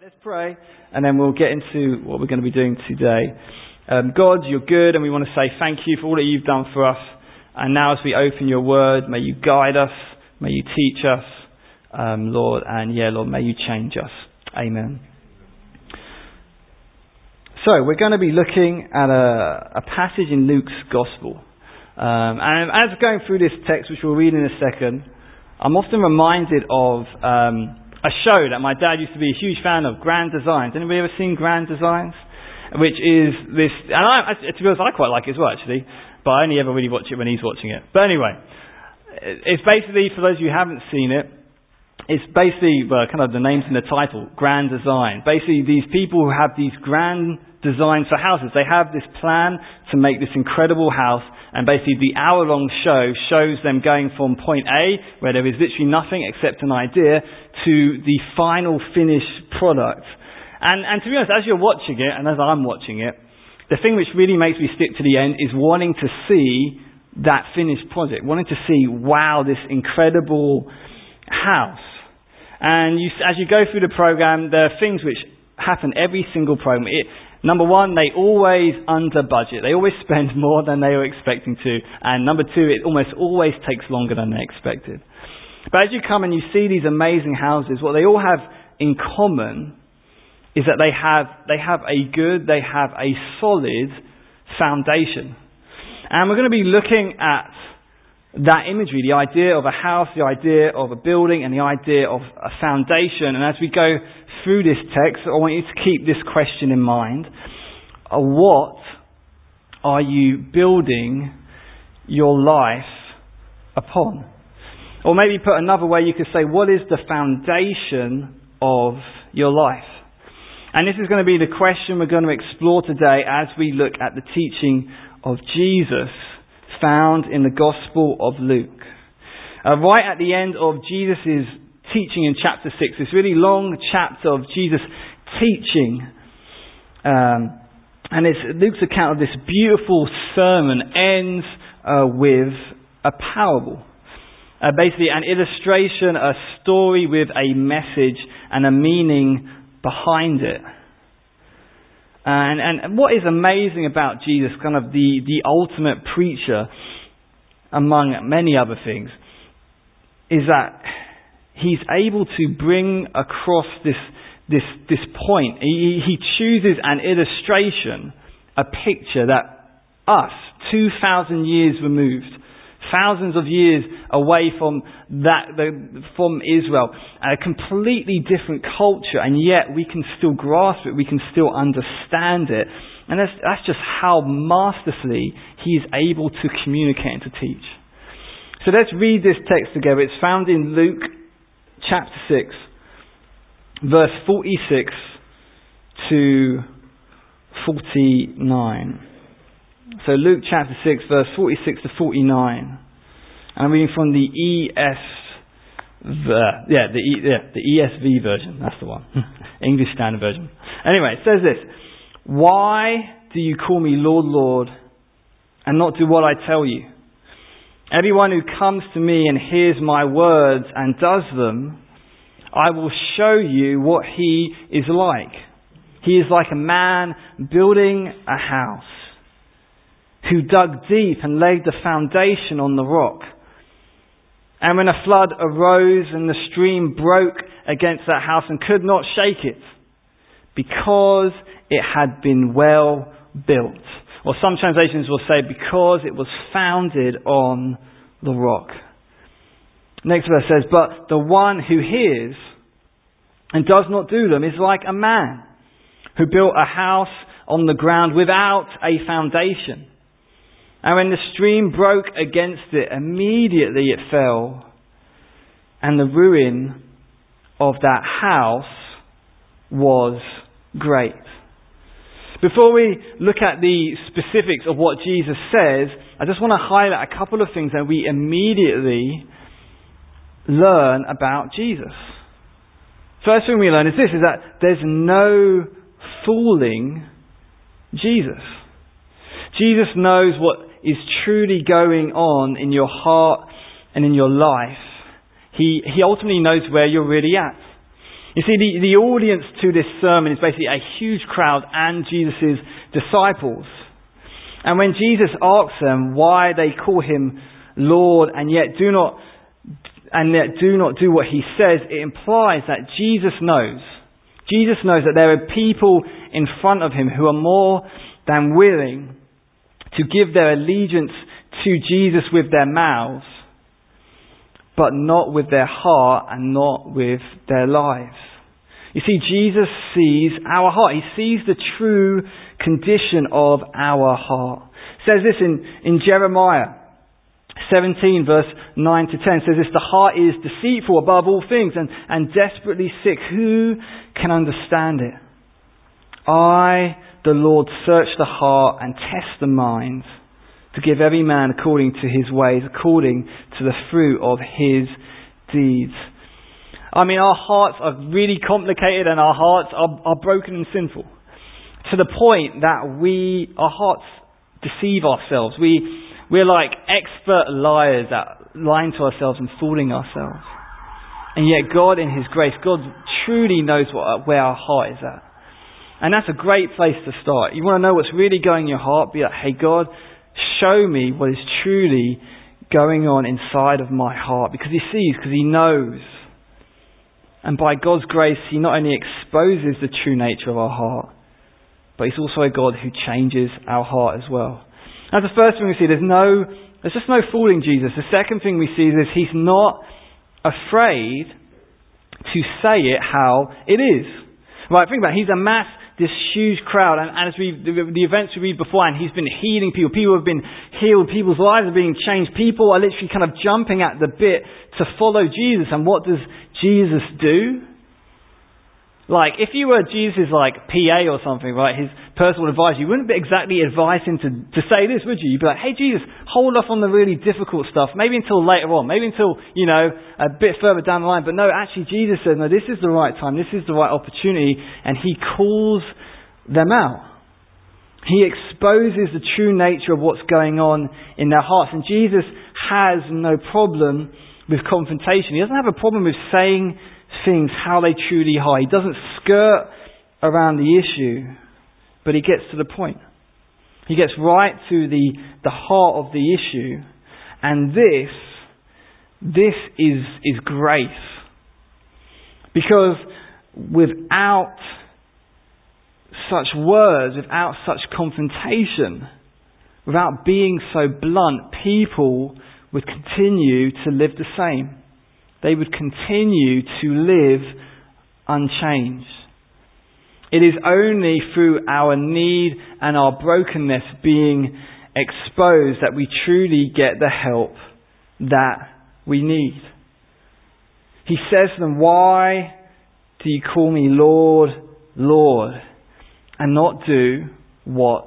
Right, let's pray, and then we'll get into what we're going to be doing today. Um, God, you're good, and we want to say thank you for all that you've done for us. And now, as we open your word, may you guide us, may you teach us, um, Lord, and yeah, Lord, may you change us. Amen. So, we're going to be looking at a, a passage in Luke's Gospel. Um, and as going through this text, which we'll read in a second, I'm often reminded of. Um, a show that my dad used to be a huge fan of, Grand Designs. Anybody ever seen Grand Designs? Which is this, and I, to be honest, I quite like it as well actually, but I only ever really watch it when he's watching it. But anyway, it's basically, for those of you who haven't seen it, it's basically, well, kind of the name's in the title, Grand Design. Basically, these people who have these grand designs for houses, they have this plan to make this incredible house, and basically the hour long show shows them going from point A, where there is literally nothing except an idea, to the final finished product. And, and to be honest, as you're watching it, and as I'm watching it, the thing which really makes me stick to the end is wanting to see that finished project, wanting to see, wow, this incredible house. And you, as you go through the program, there are things which happen every single program. It, Number one, they always under budget. They always spend more than they were expecting to. And number two, it almost always takes longer than they expected. But as you come and you see these amazing houses, what they all have in common is that they have, they have a good, they have a solid foundation. And we're going to be looking at that imagery, the idea of a house, the idea of a building, and the idea of a foundation. And as we go through this text, I want you to keep this question in mind. Uh, what are you building your life upon? Or maybe put another way, you could say, what is the foundation of your life? And this is going to be the question we're going to explore today as we look at the teaching of Jesus found in the Gospel of Luke. Uh, right at the end of Jesus' teaching in chapter 6, this really long chapter of Jesus teaching. Um, and Luke's account of this beautiful sermon ends uh, with a parable. Uh, basically, an illustration, a story with a message and a meaning behind it. Uh, and, and what is amazing about Jesus, kind of the, the ultimate preacher, among many other things, is that he's able to bring across this, this, this point. He, he chooses an illustration, a picture that us, 2,000 years removed, thousands of years away from that, from Israel, a completely different culture, and yet we can still grasp it, we can still understand it. And that's, that's just how masterfully he is able to communicate and to teach. So let's read this text together. It's found in Luke chapter 6, verse 46 to 49. So Luke chapter 6, verse 46 to 49. And I'm reading from the ES, yeah, the, e, yeah, the ESV version. That's the one. English Standard Version. Anyway, it says this. Why do you call me Lord, Lord, and not do what I tell you? Everyone who comes to me and hears my words and does them, I will show you what he is like. He is like a man building a house who dug deep and laid the foundation on the rock. And when a flood arose and the stream broke against that house and could not shake it because it had been well built. Or some translations will say, because it was founded on the rock. Next verse says, But the one who hears and does not do them is like a man who built a house on the ground without a foundation. And when the stream broke against it, immediately it fell. And the ruin of that house was great. Before we look at the specifics of what Jesus says, I just want to highlight a couple of things that we immediately learn about Jesus. First thing we learn is this, is that there's no fooling Jesus. Jesus knows what is truly going on in your heart and in your life. He, he ultimately knows where you're really at. You see, the, the audience to this sermon is basically a huge crowd and Jesus' disciples. And when Jesus asks them why they call him Lord and yet do not and yet do not do what he says, it implies that Jesus knows. Jesus knows that there are people in front of him who are more than willing to give their allegiance to Jesus with their mouths, but not with their heart and not with their lives. You see, Jesus sees our heart. He sees the true condition of our heart. It says this in, in Jeremiah 17 verse 9 to 10 says this, the heart is deceitful above all things and, and desperately sick. Who can understand it? I, the Lord, search the heart and test the mind to give every man according to his ways, according to the fruit of his deeds. I mean, our hearts are really complicated and our hearts are, are broken and sinful. To the point that we, our hearts deceive ourselves. We, we're like expert liars at lying to ourselves and fooling ourselves. And yet God in His grace, God truly knows what, where our heart is at. And that's a great place to start. You want to know what's really going in your heart? Be like, hey God, show me what is truly going on inside of my heart. Because He sees, because He knows. And by God's grace, He not only exposes the true nature of our heart, but He's also a God who changes our heart as well. That's the first thing we see. There's no, there's just no fooling Jesus. The second thing we see is He's not afraid to say it how it is. Right, think about it. He's amassed this huge crowd, and, and as we the, the events we read before, and he's been healing people. People have been healed. People's lives are being changed. People are literally kind of jumping at the bit to follow Jesus. And what does Jesus do? Like, if you were Jesus' like PA or something, right, his personal advisor, you wouldn't be exactly advise him to, to say this, would you? You'd be like, hey Jesus, hold off on the really difficult stuff, maybe until later on, maybe until, you know, a bit further down the line. But no, actually Jesus says, no, this is the right time, this is the right opportunity, and he calls them out. He exposes the true nature of what's going on in their hearts. And Jesus has no problem with confrontation. He doesn't have a problem with saying things how they truly are. He doesn't skirt around the issue, but he gets to the point. He gets right to the, the heart of the issue. And this, this is, is grace. Because without such words, without such confrontation, without being so blunt, people would continue to live the same they would continue to live unchanged. It is only through our need and our brokenness being exposed that we truly get the help that we need. He says to them, Why do you call me Lord, Lord, and not do what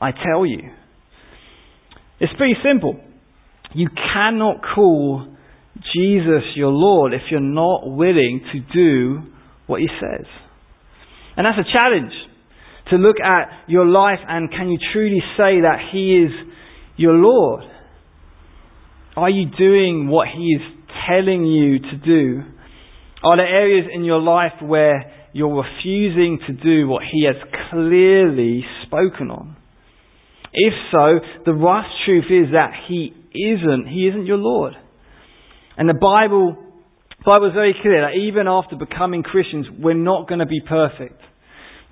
I tell you? It's pretty simple. You cannot call Jesus your Lord if you're not willing to do what He says. And that's a challenge to look at your life and can you truly say that He is your Lord? Are you doing what He is telling you to do? Are there areas in your life where you're refusing to do what He has clearly spoken on? If so, the rough truth is that He isn't, He isn't your Lord. And the Bible, Bible is very clear that even after becoming Christians, we're not going to be perfect.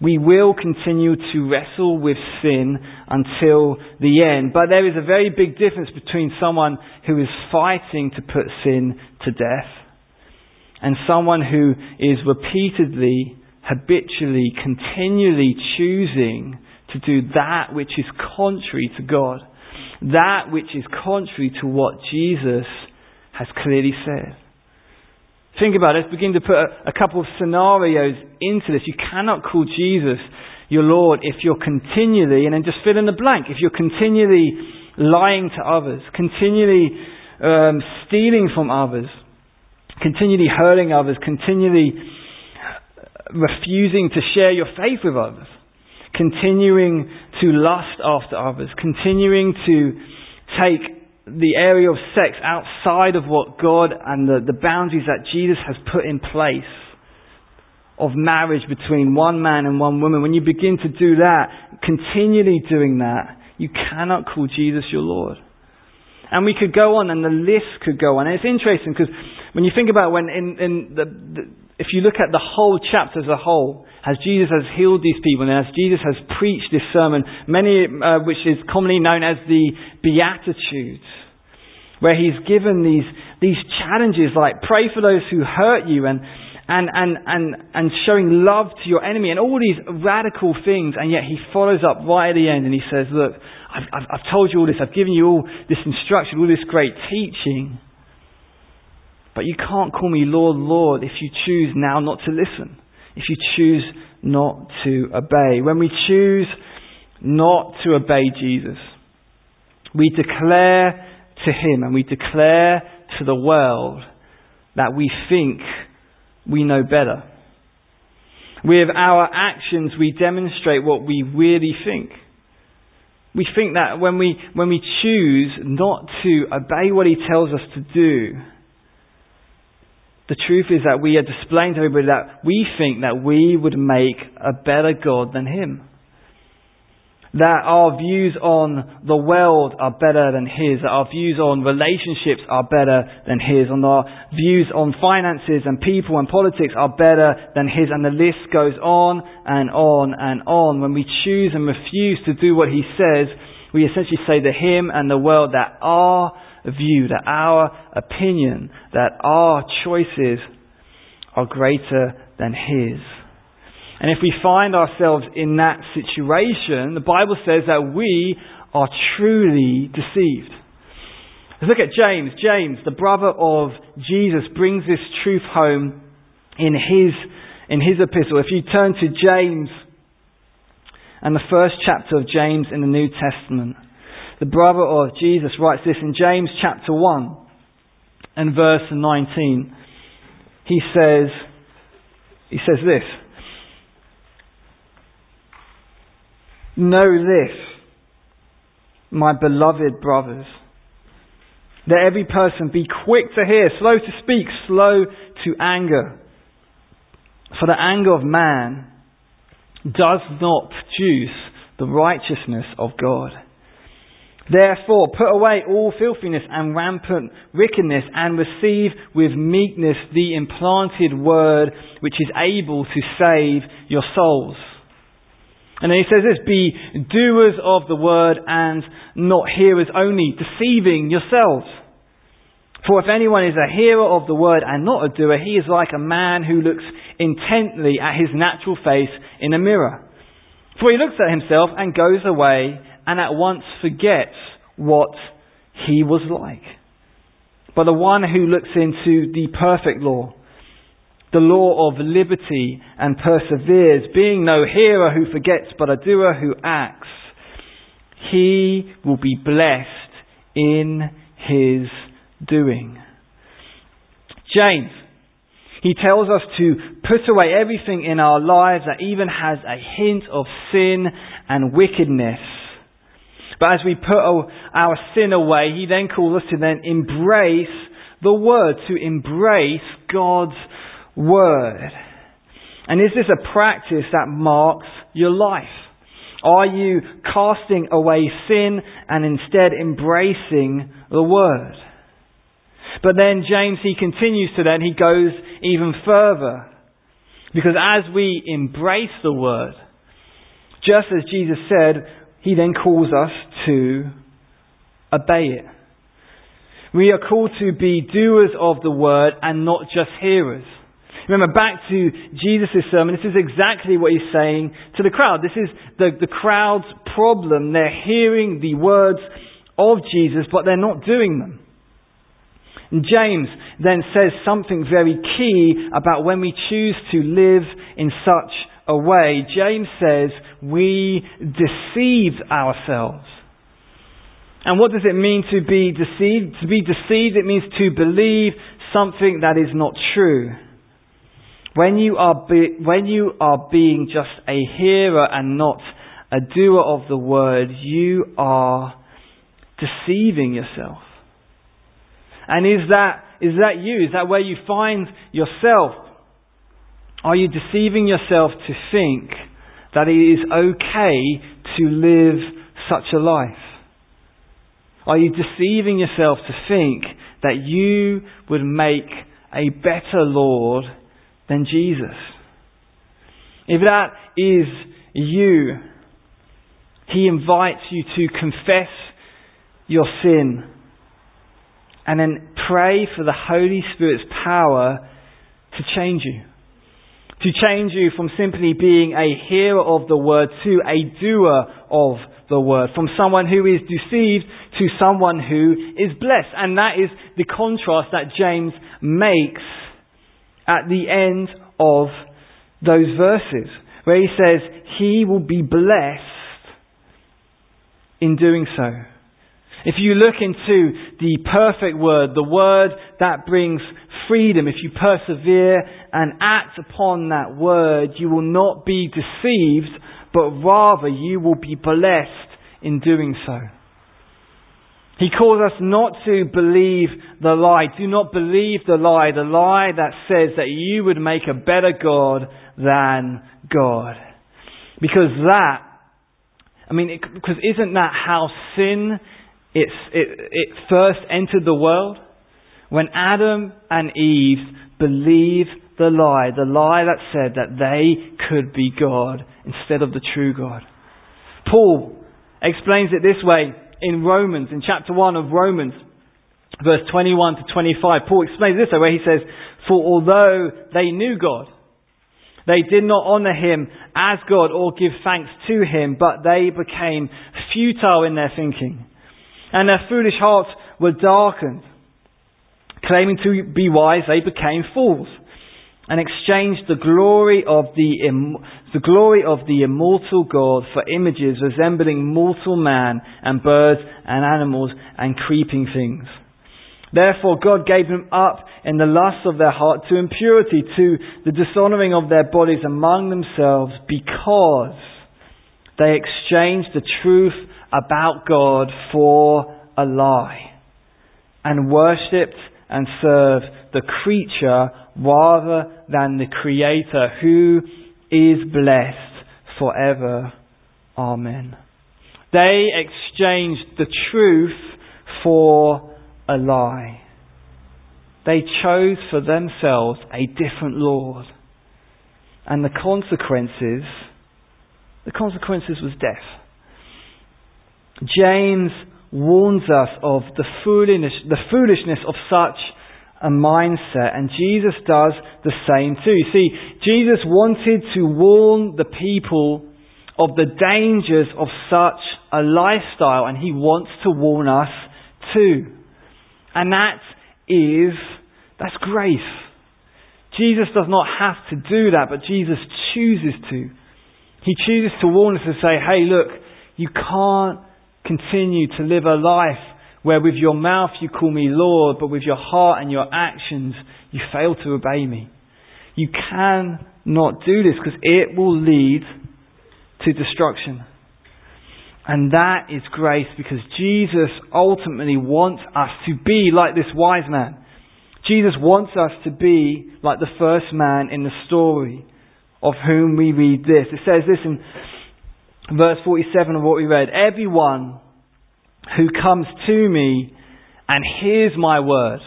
We will continue to wrestle with sin until the end. But there is a very big difference between someone who is fighting to put sin to death and someone who is repeatedly, habitually, continually choosing to do that which is contrary to God. That which is contrary to what Jesus has clearly said. Think about it. Begin to put a, a couple of scenarios into this. You cannot call Jesus your Lord if you're continually, and then just fill in the blank, if you're continually lying to others, continually um, stealing from others, continually hurting others, continually refusing to share your faith with others, continuing to lust after others, continuing to take the area of sex outside of what God and the, the boundaries that Jesus has put in place of marriage between one man and one woman, when you begin to do that, continually doing that, you cannot call Jesus your Lord. And we could go on, and the list could go on. And it's interesting because when you think about when in, in the, the, if you look at the whole chapter as a whole, as Jesus has healed these people, and as Jesus has preached this sermon, many uh, which is commonly known as the Beatitudes, where he's given these these challenges like pray for those who hurt you and and, and, and, and showing love to your enemy and all these radical things. And yet he follows up right at the end and he says, look, I've, I've, I've told you all this. I've given you all this instruction, all this great teaching. But you can't call me Lord, Lord if you choose now not to listen. If you choose not to obey. When we choose not to obey Jesus, we declare to Him and we declare to the world that we think we know better. With our actions, we demonstrate what we really think. We think that when we, when we choose not to obey what He tells us to do, the truth is that we are displaying to everybody that we think that we would make a better God than Him. That our views on the world are better than his, that our views on relationships are better than his, and our views on finances and people and politics are better than his, and the list goes on and on and on. When we choose and refuse to do what he says, we essentially say to him and the world that our view, that our opinion, that our choices are greater than his. And if we find ourselves in that situation, the Bible says that we are truly deceived. Let's look at James. James, the brother of Jesus, brings this truth home in his, in his epistle. If you turn to James and the first chapter of James in the New Testament, the brother of Jesus writes this in James chapter 1 and verse 19. He says, he says this. Know this, my beloved brothers, that every person be quick to hear, slow to speak, slow to anger. For the anger of man does not produce the righteousness of God. Therefore, put away all filthiness and rampant wickedness and receive with meekness the implanted word which is able to save your souls. And then he says this, be doers of the word and not hearers only, deceiving yourselves. For if anyone is a hearer of the word and not a doer, he is like a man who looks intently at his natural face in a mirror. For he looks at himself and goes away and at once forgets what he was like. But the one who looks into the perfect law, the law of liberty and perseveres, being no hearer who forgets, but a doer who acts, he will be blessed in his doing. James, he tells us to put away everything in our lives that even has a hint of sin and wickedness. But as we put our sin away, he then calls us to then embrace the word, to embrace God's word? And is this a practice that marks your life? Are you casting away sin and instead embracing the word? But then James, he continues to then, he goes even further. Because as we embrace the word, just as Jesus said, he then calls us to obey it. We are called to be doers of the word and not just hearers. Remember, back to Jesus' sermon, this is exactly what he's saying to the crowd. This is the, the crowd's problem. They're hearing the words of Jesus, but they're not doing them. And James then says something very key about when we choose to live in such a way. James says we deceive ourselves. And what does it mean to be deceived? To be deceived, it means to believe something that is not true. When you are, be, when you are being just a hearer and not a doer of the word, you are deceiving yourself. And is that, is that you? Is that where you find yourself? Are you deceiving yourself to think that it is okay to live such a life? Are you deceiving yourself to think that you would make a better Lord than Jesus? If that is you, He invites you to confess your sin and then pray for the Holy Spirit's power to change you. To change you from simply being a hearer of the word to a doer of the word. From someone who is deceived to someone who is blessed. And that is the contrast that James makes at the end of those verses, where he says, He will be blessed in doing so. If you look into the perfect word, the word that brings freedom, if you persevere and act upon that word, you will not be deceived, but rather you will be blessed in doing so. He calls us not to believe the lie. Do not believe the lie, the lie that says that you would make a better God than God. Because that, I mean, it, because isn't that how sin it, it first entered the world? When Adam and Eve believed the lie, the lie that said that they could be God instead of the true God. Paul explains it this way in Romans, in chapter 1 of Romans, verse 21 to 25. Paul explains this way where he says, For although they knew God, they did not honor him as God or give thanks to him, but they became futile in their thinking. And their foolish hearts were darkened. Claiming to be wise, they became fools and exchanged the glory of the, Im- the glory of the immortal God for images resembling mortal man and birds and animals and creeping things. Therefore God gave them up in the lust of their heart to impurity, to the dishonoring of their bodies among themselves, because they exchanged the truth about God for a lie, and worshipped and served the creature rather than the Creator, who is blessed forever. Amen. They exchanged the truth for a lie. They chose for themselves a different Lord. And the consequences, the consequences was death. James warns us of the, foolishness, the foolishness of such a mindset, and Jesus does the same too. You see, Jesus wanted to warn the people of the dangers of such a lifestyle, and he wants to warn us too. And that is, that's grace. Jesus does not have to do that, but Jesus chooses to. He chooses to warn us and say, hey, look, you can't continue to live a life where with your mouth you call me Lord, but with your heart and your actions you fail to obey me. You cannot do this because it will lead to destruction. And that is grace because Jesus ultimately wants us to be like this wise man. Jesus wants us to be like the first man in the story of whom we read this. It says this in verse 47 of what we read. Everyone who comes to me and hears my word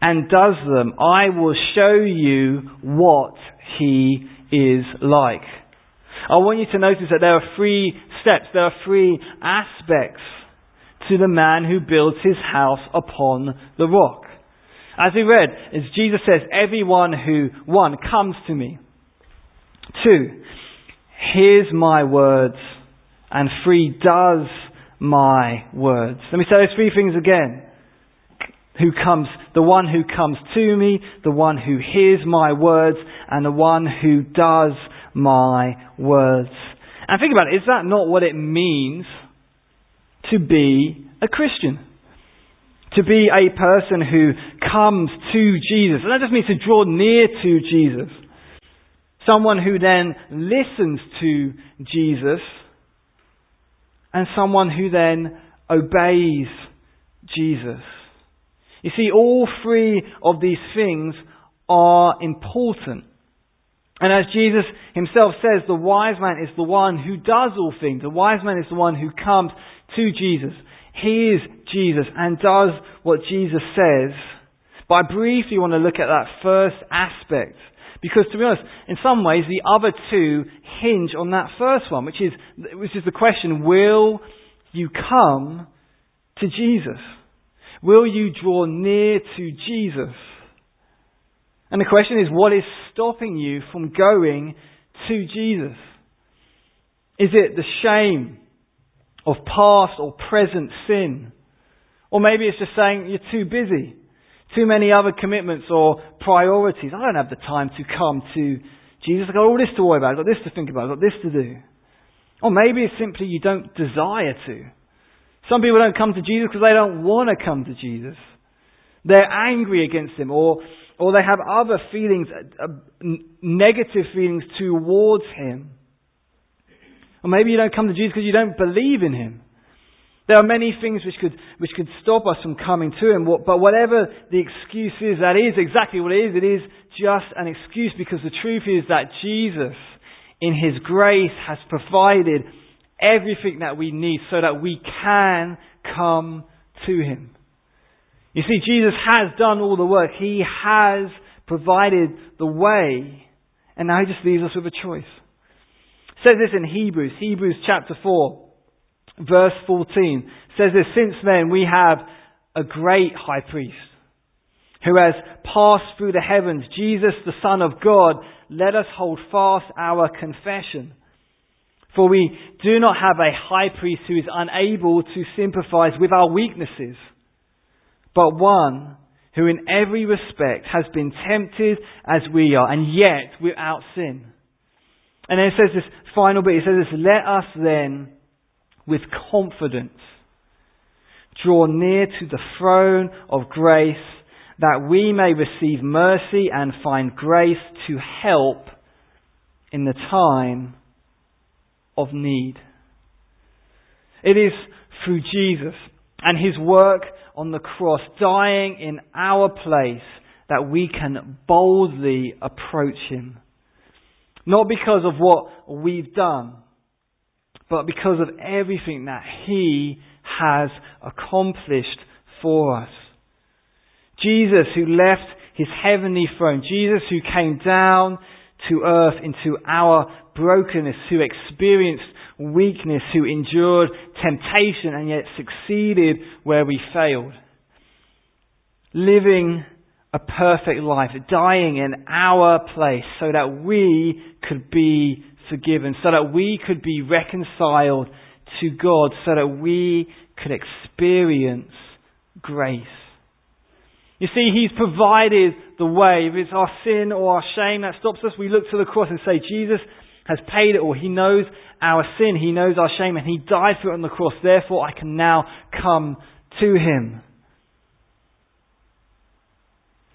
and does them, I will show you what he is like. I want you to notice that there are three steps, there are three aspects to the man who builds his house upon the rock. As we read, as Jesus says, everyone who, one, comes to me. Two, hears my words. And three, does my words. Let me say those three things again. Who comes, the one who comes to me, the one who hears my words, and the one who does my words. And think about it, is that not what it means to be a Christian? To be a person who comes to Jesus. And that just means to draw near to Jesus. Someone who then listens to Jesus and someone who then obeys Jesus. You see, all three of these things are important. And as Jesus himself says, the wise man is the one who does all things. The wise man is the one who comes to Jesus. He is Jesus and does what Jesus says. But I briefly want to look at that first aspect. Because to be honest, in some ways the other two hinge on that first one, which is, which is the question, will you come to Jesus? Will you draw near to Jesus? And the question is, what is stopping you from going to Jesus? Is it the shame of past or present sin? Or maybe it's just saying you're too busy, too many other commitments or priorities. I don't have the time to come to Jesus. I've got all this to worry about. I've got this to think about. I've got this to do. Or maybe it's simply you don't desire to. Some people don't come to Jesus because they don't want to come to Jesus. They're angry against Him or or they have other feelings, uh, uh negative feelings towards Him. Or maybe you don't come to Jesus because you don't believe in Him. There are many things which could, which could stop us from coming to Him, but whatever the excuse is, that is exactly what it is. It is just an excuse because the truth is that Jesus, in His grace, has provided everything that we need so that we can come to Him. You see, Jesus has done all the work. He has provided the way. And now he just leaves us with a choice. It says this in Hebrews, Hebrews chapter 4, verse 14. Says this, since then we have a great high priest who has passed through the heavens, Jesus the Son of God, let us hold fast our confession. For we do not have a high priest who is unable to sympathize with our weaknesses but one who in every respect has been tempted as we are, and yet without sin. And then it says this final bit, it says this, let us then with confidence draw near to the throne of grace that we may receive mercy and find grace to help in the time of need. It is through Jesus and his work on the cross, dying in our place, that we can boldly approach Him. Not because of what we've done, but because of everything that He has accomplished for us. Jesus who left His heavenly throne, Jesus who came down to earth into our brokenness, who experienced weakness, who endured temptation and yet succeeded where we failed. Living a perfect life, dying in our place so that we could be forgiven, so that we could be reconciled to God, so that we could experience grace. You see, He's provided the way. If it's our sin or our shame that stops us, we look to the cross and say, Jesus has paid it all. He knows our sin. He knows our shame and He died for it on the cross. Therefore, I can now come to Him.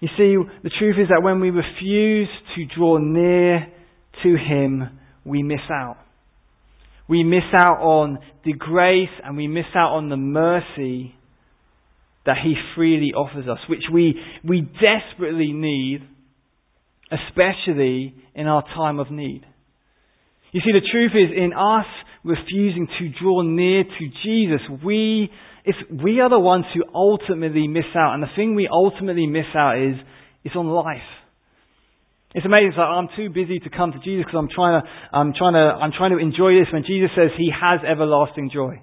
You see, the truth is that when we refuse to draw near to Him, we miss out. We miss out on the grace and we miss out on the mercy that He freely offers us, which we, we desperately need, especially in our time of need. You see, the truth is, in us refusing to draw near to Jesus, we, it's, we are the ones who ultimately miss out. And the thing we ultimately miss out is, is on life. It's amazing. It's like, I'm too busy to come to Jesus because I'm trying to, I'm trying to, I'm trying to enjoy this when Jesus says He has everlasting joy.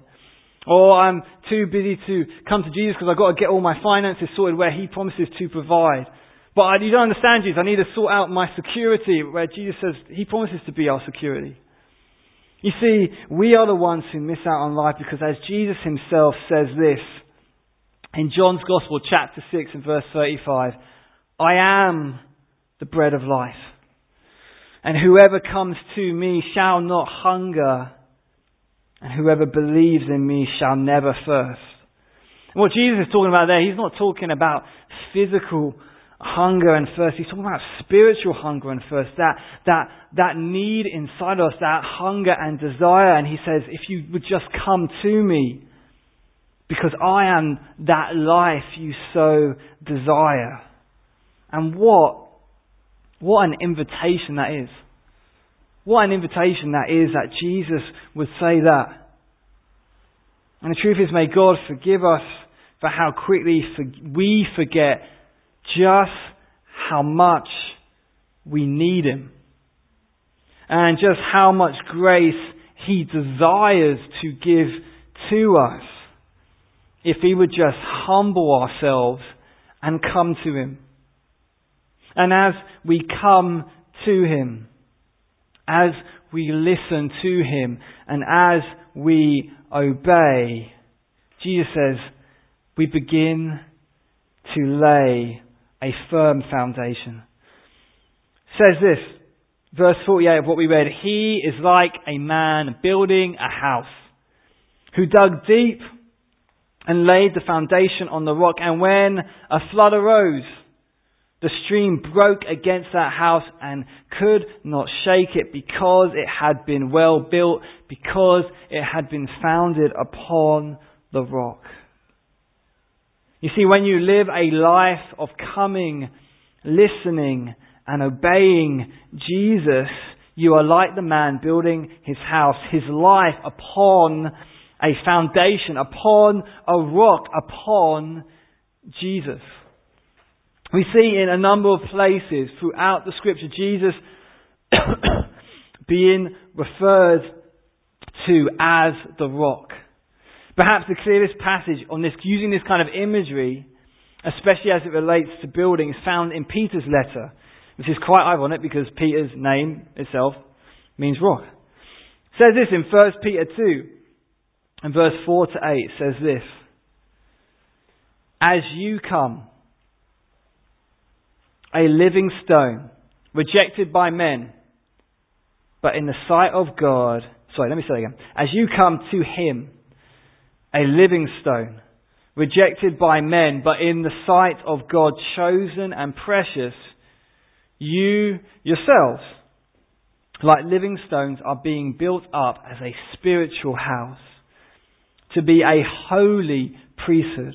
Or I'm too busy to come to Jesus because I've got to get all my finances sorted where He promises to provide. But I, you don't understand, Jesus. I need to sort out my security where Jesus says He promises to be our security. You see, we are the ones who miss out on life because as Jesus Himself says this in John's Gospel, chapter 6 and verse 35, I am the bread of life. And whoever comes to me shall not hunger, and whoever believes in me shall never thirst. And what Jesus is talking about there, he's not talking about physical hunger and thirst. He's talking about spiritual hunger and thirst, that, that, that need inside us, that hunger and desire. And he says, if you would just come to me, because I am that life you so desire. And what, what an invitation that is. What an invitation that is that Jesus would say that. And the truth is, may God forgive us for how quickly we forget just how much we need Him. And just how much grace He desires to give to us if we would just humble ourselves and come to Him. And as we come to Him, as we listen to Him, and as we obey, Jesus says, we begin to lay a firm foundation. Says this, verse 48 of what we read, He is like a man building a house who dug deep and laid the foundation on the rock. And when a flood arose, the stream broke against that house and could not shake it because it had been well built, because it had been founded upon the rock. You see, when you live a life of coming, listening, and obeying Jesus, you are like the man building his house, his life upon a foundation, upon a rock, upon Jesus. We see in a number of places throughout the scripture Jesus being referred to as the rock. Perhaps the clearest passage on this, using this kind of imagery, especially as it relates to building, is found in Peter's letter, which is quite ironic because Peter's name itself means rock. It says this in 1 Peter 2, and verse 4 to 8 says this As you come, a living stone, rejected by men, but in the sight of God, sorry, let me say that again. As you come to Him, a living stone, rejected by men, but in the sight of God, chosen and precious, you yourselves, like living stones, are being built up as a spiritual house to be a holy priesthood,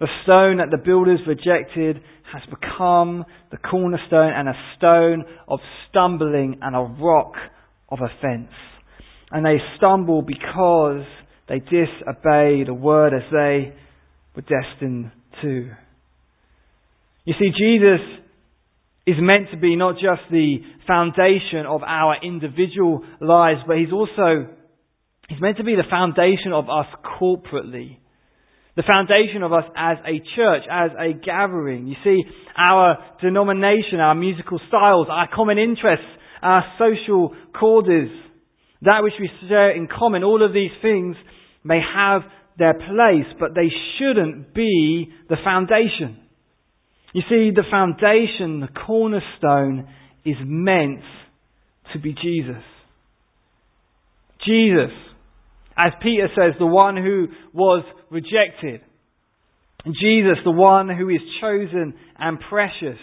the stone that the builders rejected has become the cornerstone and a stone of stumbling and a rock of offense. And they stumble because they disobey the word as they were destined to. You see, Jesus is meant to be not just the foundation of our individual lives, but he's also He's meant to be the foundation of us corporately. The foundation of us as a church, as a gathering. You see, our denomination, our musical styles, our common interests, our social causes, that which we share in common, all of these things may have their place, but they shouldn't be the foundation. You see, the foundation, the cornerstone, is meant to be Jesus. Jesus as Peter says, the one who was rejected. Jesus, the one who is chosen and precious.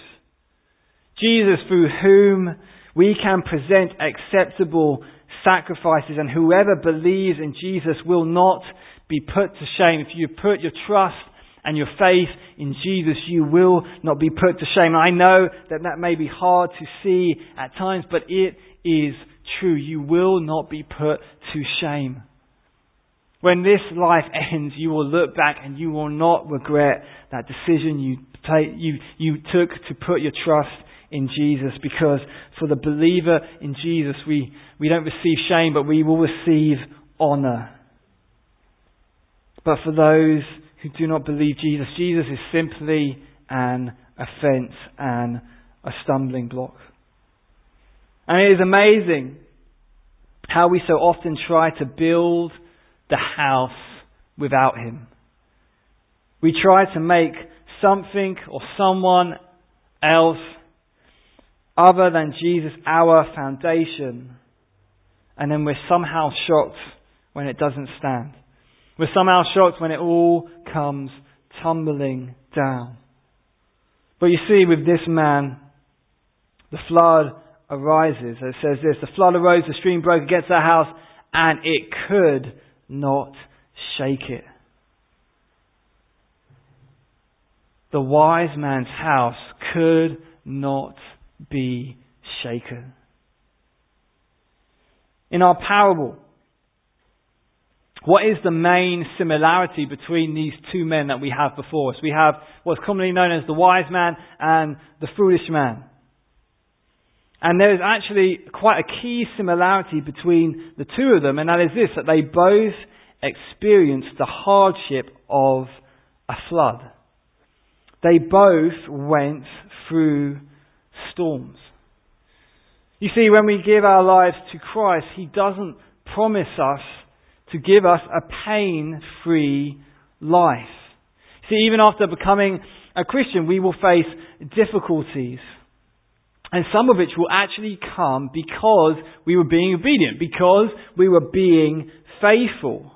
Jesus, through whom we can present acceptable sacrifices, and whoever believes in Jesus will not be put to shame. If you put your trust and your faith in Jesus, you will not be put to shame. I know that that may be hard to see at times, but it is true. You will not be put to shame. When this life ends, you will look back and you will not regret that decision you, you, you took to put your trust in Jesus because for the believer in Jesus, we, we don't receive shame, but we will receive honor. But for those who do not believe Jesus, Jesus is simply an offense and a stumbling block. And it is amazing how we so often try to build the house without Him. We try to make something or someone else other than Jesus our foundation. and then we're somehow shocked when it doesn't stand. We're somehow shocked when it all comes tumbling down. But you see, with this man, the flood arises. It says this The flood arose, the stream broke against that house, and it could not shake it. The wise man's house could not be shaken. In our parable, what is the main similarity between these two men that we have before us? We have what's commonly known as the wise man and the foolish man. And there is actually quite a key similarity between the two of them, and that is this, that they both experienced the hardship of a flood. They both went through storms. You see, when we give our lives to Christ, He doesn't promise us to give us a pain free life. See, even after becoming a Christian, we will face difficulties. And some of which will actually come because we were being obedient, because we were being faithful.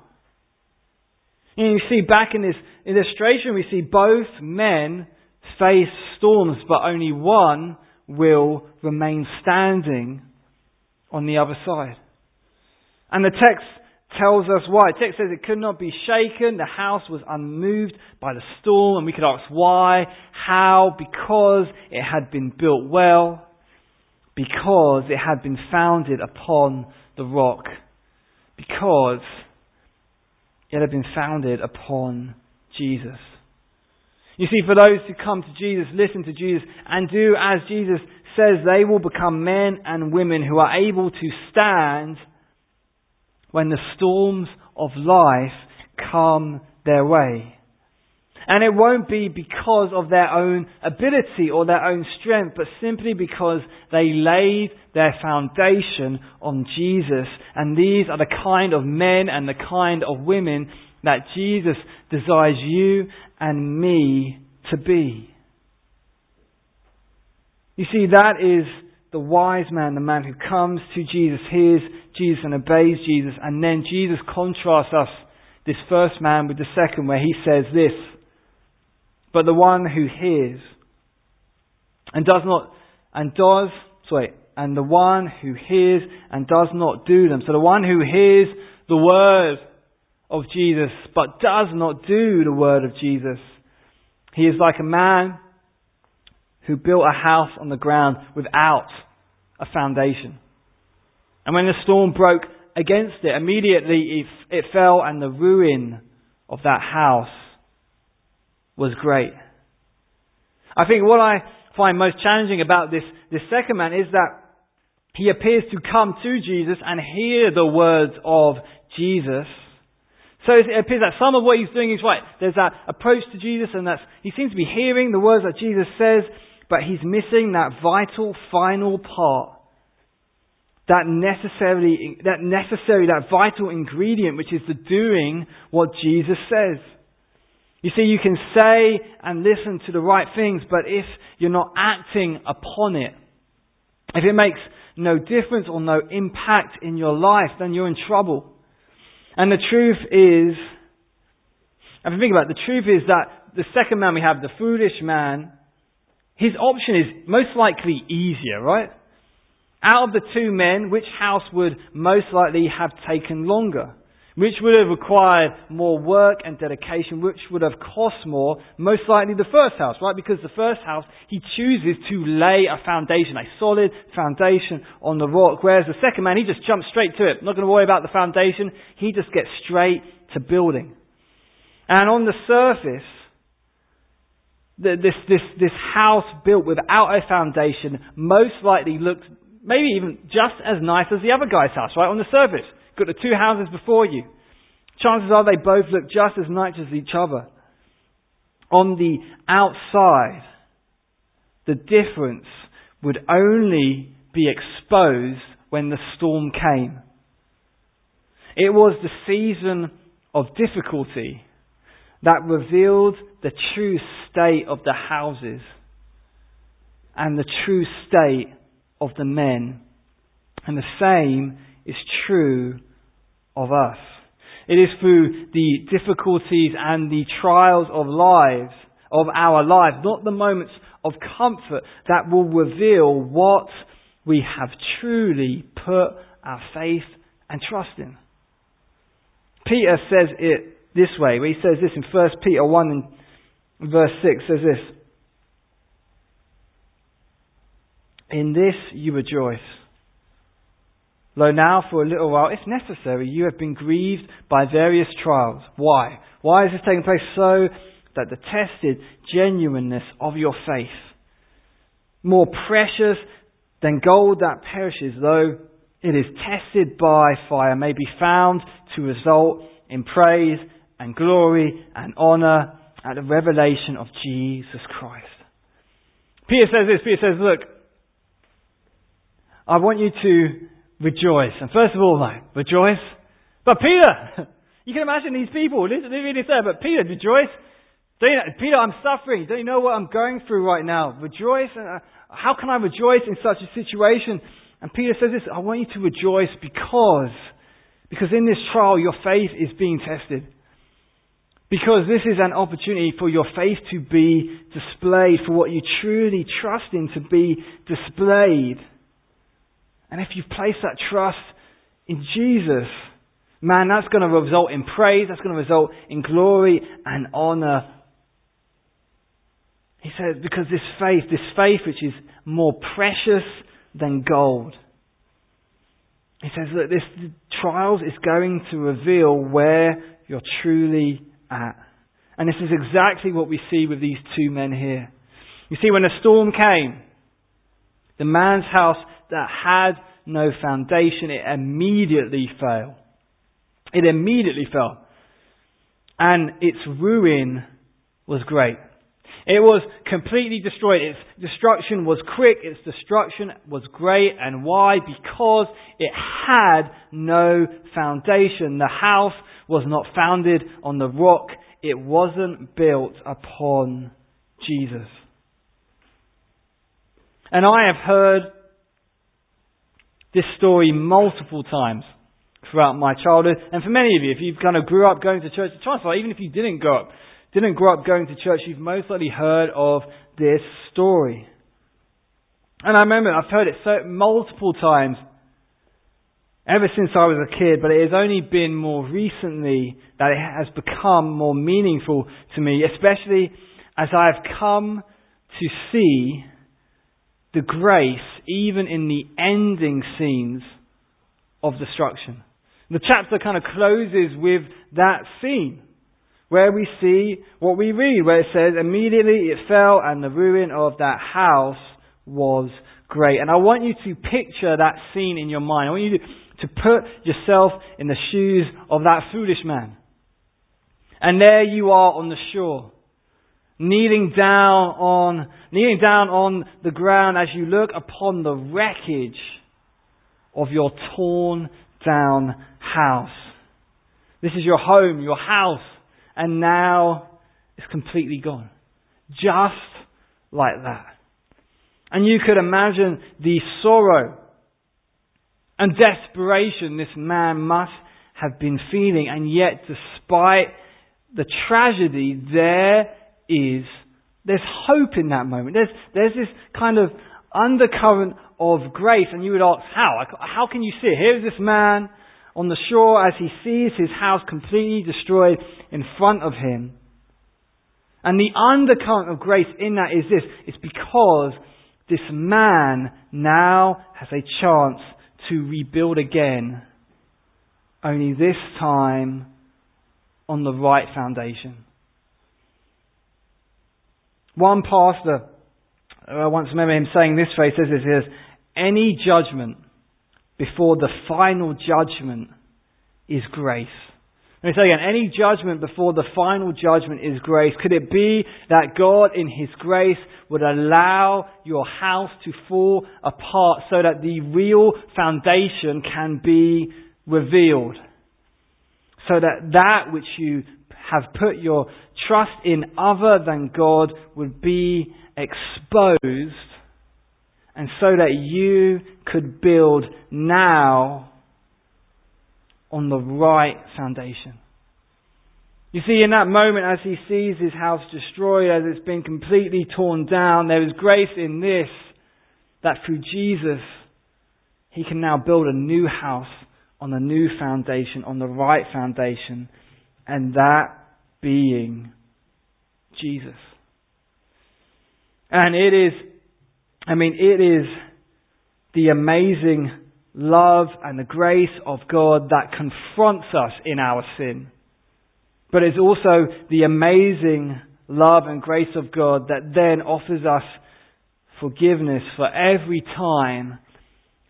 And you see, back in this illustration, we see both men face storms, but only one will remain standing on the other side. And the text tells us why. The text says it could not be shaken. The house was unmoved by the storm. And we could ask why, how, because it had been built well, because it had been founded upon the rock, because it had been founded upon Jesus. You see, for those who come to Jesus, listen to Jesus, and do as Jesus says, they will become men and women who are able to stand when the storms of life come their way. And it won't be because of their own ability or their own strength, but simply because they laid their foundation on Jesus. And these are the kind of men and the kind of women that Jesus desires you and me to be. You see, that is the wise man, the man who comes to Jesus, hears Jesus and obeys Jesus, and then Jesus contrasts us, this first man, with the second, where he says this, but the one who hears and does not, and does, sorry, and the one who hears and does not do them. So the one who hears the word of Jesus, but does not do the word of Jesus, he is like a man who built a house on the ground without a foundation. And when the storm broke against it, immediately it, fell and the ruin of that house was great. I think what I find most challenging about this, this second man is that he appears to come to Jesus and hear the words of Jesus. So it appears that some of what he's doing is right. There's that approach to Jesus and that's, he seems to be hearing the words that Jesus says, but he's missing that vital final part. That necessarily, that necessary, that vital ingredient, which is the doing what Jesus says. You see, you can say and listen to the right things, but if you're not acting upon it, if it makes no difference or no impact in your life, then you're in trouble. And the truth is, if you think about it, the truth is that the second man we have, the foolish man, his option is most likely easier, right? Out of the two men, which house would most likely have taken longer? Which would have required more work and dedication, which would have cost more? Most likely the first house, right? Because the first house, he chooses to lay a foundation, a solid foundation on the rock. Whereas the second man, he just jumps straight to it. Not going to worry about the foundation. He just gets straight to building. And on the surface, this, this, this house built without a foundation most likely looked maybe even just as nice as the other guy's house, right? On the surface. Got the two houses before you. Chances are they both look just as nice as each other. On the outside, the difference would only be exposed when the storm came. It was the season of difficulty that revealed the true state of the houses and the true state of the men. And the same is true of us. It is through the difficulties and the trials of lives, of our lives, not the moments of comfort that will reveal what we have truly put our faith and trust in. Peter says it this way, he says this in 1 Peter 1 and verse 6 says this. In this you rejoice. Though now for a little while, if necessary, you have been grieved by various trials. Why? Why is this taking place? So that the tested genuineness of your faith, more precious than gold that perishes, though it is tested by fire, may be found to result in praise and glory and honor at the revelation of Jesus Christ. Peter says this, Peter says, look, I want you to rejoice. And first of all, like, rejoice. But Peter, you can imagine these people, they really say, but Peter, rejoice. Don't you know, Peter, I'm suffering. Don't you know what I'm going through right now? Rejoice. Uh, how can I rejoice in such a situation? And Peter says this, I want you to rejoice because, because in this trial your faith is being tested. Because this is an opportunity for your faith to be displayed, for what you truly trust in to be displayed. And if you place that trust in Jesus, man, that's going to result in praise, that's going to result in glory and honor. He says, because this faith, this faith which is more precious than gold. He says that this trials is going to reveal where you're truly at. And this is exactly what we see with these two men here. You see, when the storm came, the man's house that had no foundation, it immediately fell. It immediately fell. And its ruin was great. It was completely destroyed. Its destruction was quick. Its destruction was great. And why? Because it had no foundation. The house was not founded on the rock. It wasn't built upon Jesus. And I have heard this story multiple times throughout my childhood. And for many of you, if you've kind of grew up going to church, chances even if you didn't grow up, didn't grow up going to church, you've most likely heard of this story. And I remember I've heard it so multiple times ever since I was a kid, but it has only been more recently that it has become more meaningful to me, especially as I have come to see the grace even in the ending scenes of destruction. The chapter kind of closes with that scene where we see what we read, where it says, immediately it fell and the ruin of that house was great. And I want you to picture that scene in your mind. I want you to, put yourself in the shoes of that foolish man. And there you are on the shore kneeling down on, kneeling down on the ground as you look upon the wreckage of your torn down house. This is your home, your house, and now it's completely gone. Just like that. And you could imagine the sorrow and desperation this man must have been feeling, and yet despite the tragedy, there is there's hope in that moment. There's, there's this kind of undercurrent of grace. And you would ask, how? How can you see it? Here's this man on the shore as he sees his house completely destroyed in front of him. And the undercurrent of grace in that is this. It's because this man now has a chance to rebuild again. Only this time on the right foundation. One pastor, uh, I once remember him saying this phrase, says this, says, any judgment before the final judgment is grace. Let me say again, any judgment before the final judgment is grace. Could it be that God in His grace would allow your house to fall apart so that the real foundation can be revealed? So that that which you have put your trust in other than God would be exposed and so that you could build now on the right foundation. You see, in that moment, as he sees his house destroyed, as it's been completely torn down, there is grace in this that through Jesus, he can now build a new house on a new foundation, on the right foundation, and that being Jesus. And it is, I mean, it is the amazing love and the grace of God that confronts us in our sin. But it's also the amazing love and grace of God that then offers us forgiveness for every time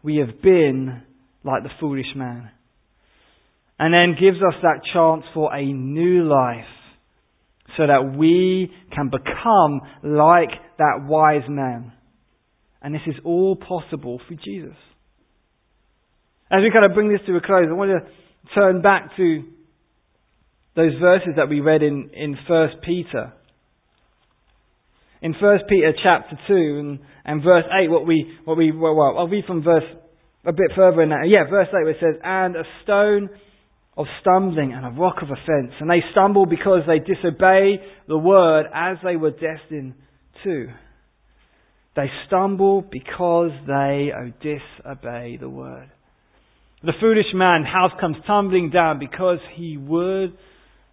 we have been like the foolish man. And then gives us that chance for a new life so that we can become like that wise man. And this is all possible through Jesus. As we kind of bring this to a close, I want to turn back to those verses that we read in, in 1 Peter. In 1 Peter chapter 2 and, and verse 8, what we, what we, well, well, I'll read from verse a bit further in that. Yeah, verse 8 where it says, And a stone of stumbling and a rock of offense. And they stumble because they disobey the word as they were destined to. They stumble because they oh, disobey the word. The foolish man, house comes tumbling down because he would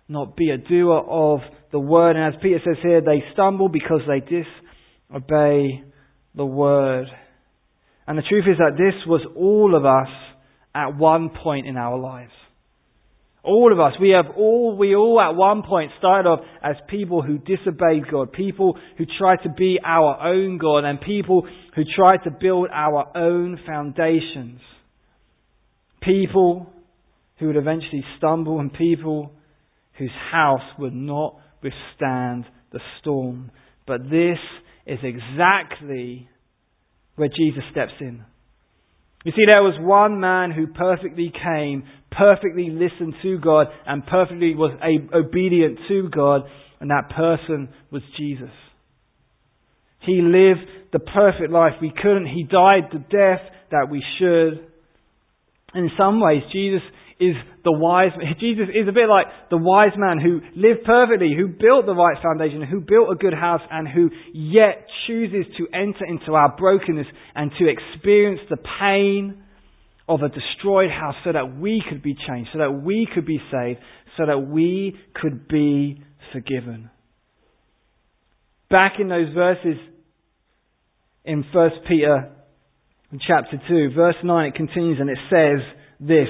not be a doer of the word. And as Peter says here, they stumble because they disobey the word. And the truth is that this was all of us at one point in our lives. All of us, we have all, we all at one point started off as people who disobeyed God, people who tried to be our own God, and people who tried to build our own foundations. People who would eventually stumble, and people whose house would not withstand the storm. But this is exactly where Jesus steps in. You see, there was one man who perfectly came, perfectly listened to God, and perfectly was obedient to God, and that person was Jesus. He lived the perfect life we couldn't. He died the death that we should. In some ways, Jesus is the wise, Jesus is a bit like the wise man who lived perfectly, who built the right foundation, who built a good house, and who yet chooses to enter into our brokenness and to experience the pain of a destroyed house so that we could be changed, so that we could be saved, so that we could be forgiven. Back in those verses in 1 Peter chapter 2, verse 9, it continues and it says this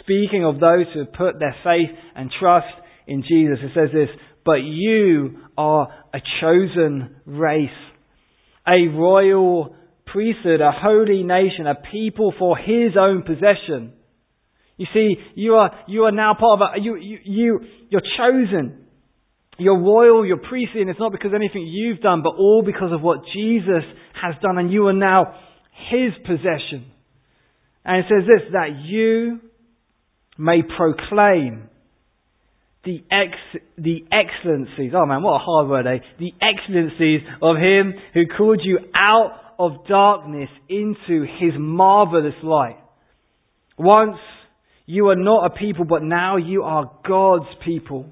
speaking of those who have put their faith and trust in Jesus. It says this, but you are a chosen race, a royal priesthood, a holy nation, a people for his own possession. You see, you are, you are now part of a, you, you, you, you're chosen. You're royal, you're priestly, and it's not because of anything you've done, but all because of what Jesus has done, and you are now his possession. And it says this, that you may proclaim the, ex- the excellencies, oh man, what a hard word, eh? The excellencies of Him who called you out of darkness into His marvelous light. Once you were not a people, but now you are God's people.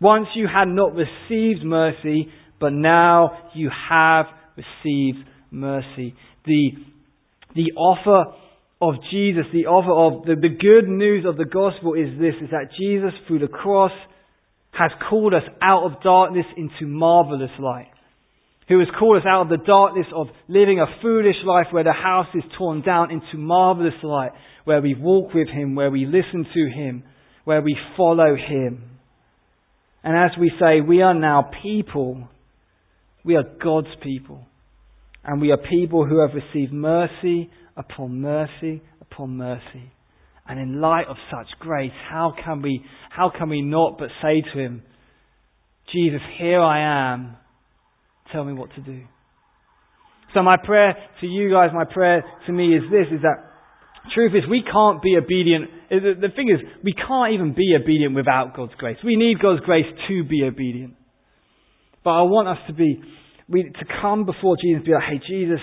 Once you had not received mercy, but now you have received mercy. The, the offer of Jesus, the offer of the, the good news of the gospel is this, is that Jesus through the cross has called us out of darkness into marvelous light. Who has called us out of the darkness of living a foolish life where the house is torn down into marvelous light, where we walk with Him, where we listen to Him, where we follow Him. And as we say, we are now people. We are God's people. And we are people who have received mercy upon mercy upon mercy. And in light of such grace, how can we, how can we not but say to him, Jesus, here I am. Tell me what to do. So my prayer to you guys, my prayer to me is this, is that truth is we can't be obedient. The thing is, we can't even be obedient without God's grace. We need God's grace to be obedient. But I want us to be, we, to come before Jesus and be like, hey, Jesus,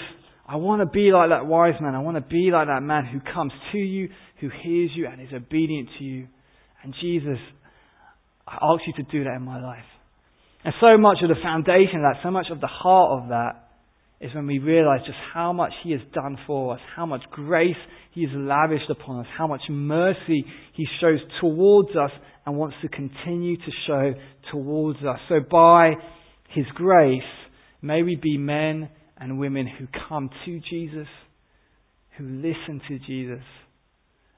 I want to be like that wise man. I want to be like that man who comes to you, who hears you, and is obedient to you. And Jesus, I ask you to do that in my life. And so much of the foundation of that, so much of the heart of that, is when we realize just how much He has done for us, how much grace He has lavished upon us, how much mercy He shows towards us and wants to continue to show towards us. So by His grace, may we be men and women who come to Jesus, who listen to Jesus.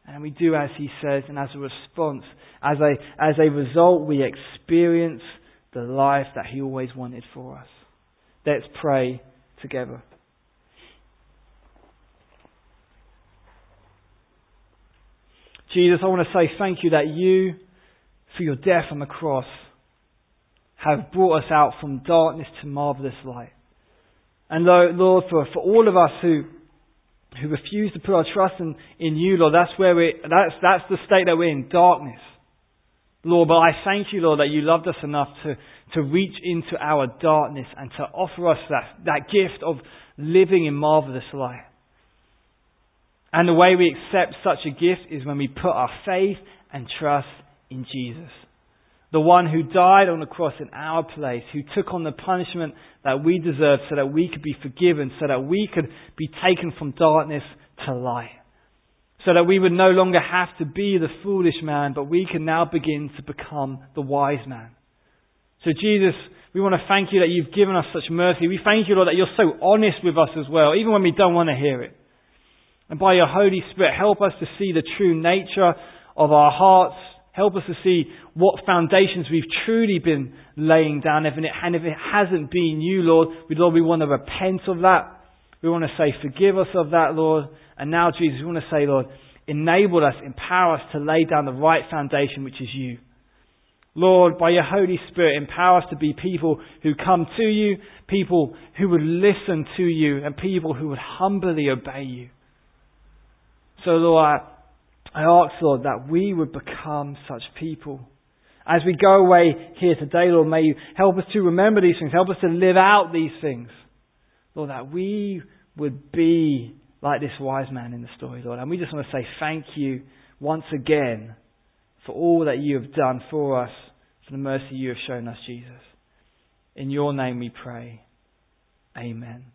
And we do as He says, and as a response, as a, as a result, we experience the life that He always wanted for us. Let's pray together. Jesus, I want to say thank you that you, for your death on the cross, have brought us out from darkness to marvelous light. And Lord, for, for all of us who, who refuse to put our trust in, in you, Lord, that's where we, that's, that's the state that we're in, darkness. Lord, but I thank you, Lord, that you loved us enough to, to reach into our darkness and to offer us that, that gift of living in marvelous light. And the way we accept such a gift is when we put our faith and trust in Jesus. The one who died on the cross in our place, who took on the punishment that we deserved so that we could be forgiven, so that we could be taken from darkness to light. So that we would no longer have to be the foolish man, but we can now begin to become the wise man. So, Jesus, we want to thank you that you've given us such mercy. We thank you, Lord, that you're so honest with us as well, even when we don't want to hear it. And by your Holy Spirit, help us to see the true nature of our hearts. Help us to see what foundations we've truly been laying down. And if it hasn't been you, Lord, we, Lord, we want to repent of that. We want to say, forgive us of that, Lord. And now, Jesus, we want to say, Lord, enable us, empower us to lay down the right foundation, which is you. Lord, by your Holy Spirit, empower us to be people who come to you, people who would listen to you, and people who would humbly obey you. So, Lord, I, ask, Lord, that we would become such people. As we go away here today, Lord, may you help us to remember these things, help us to live out these things. Lord, that we would be like this wise man in the story, Lord. And we just want to say thank you once again for all that you have done for us, for the mercy you have shown us, Jesus. In your name we pray. Amen.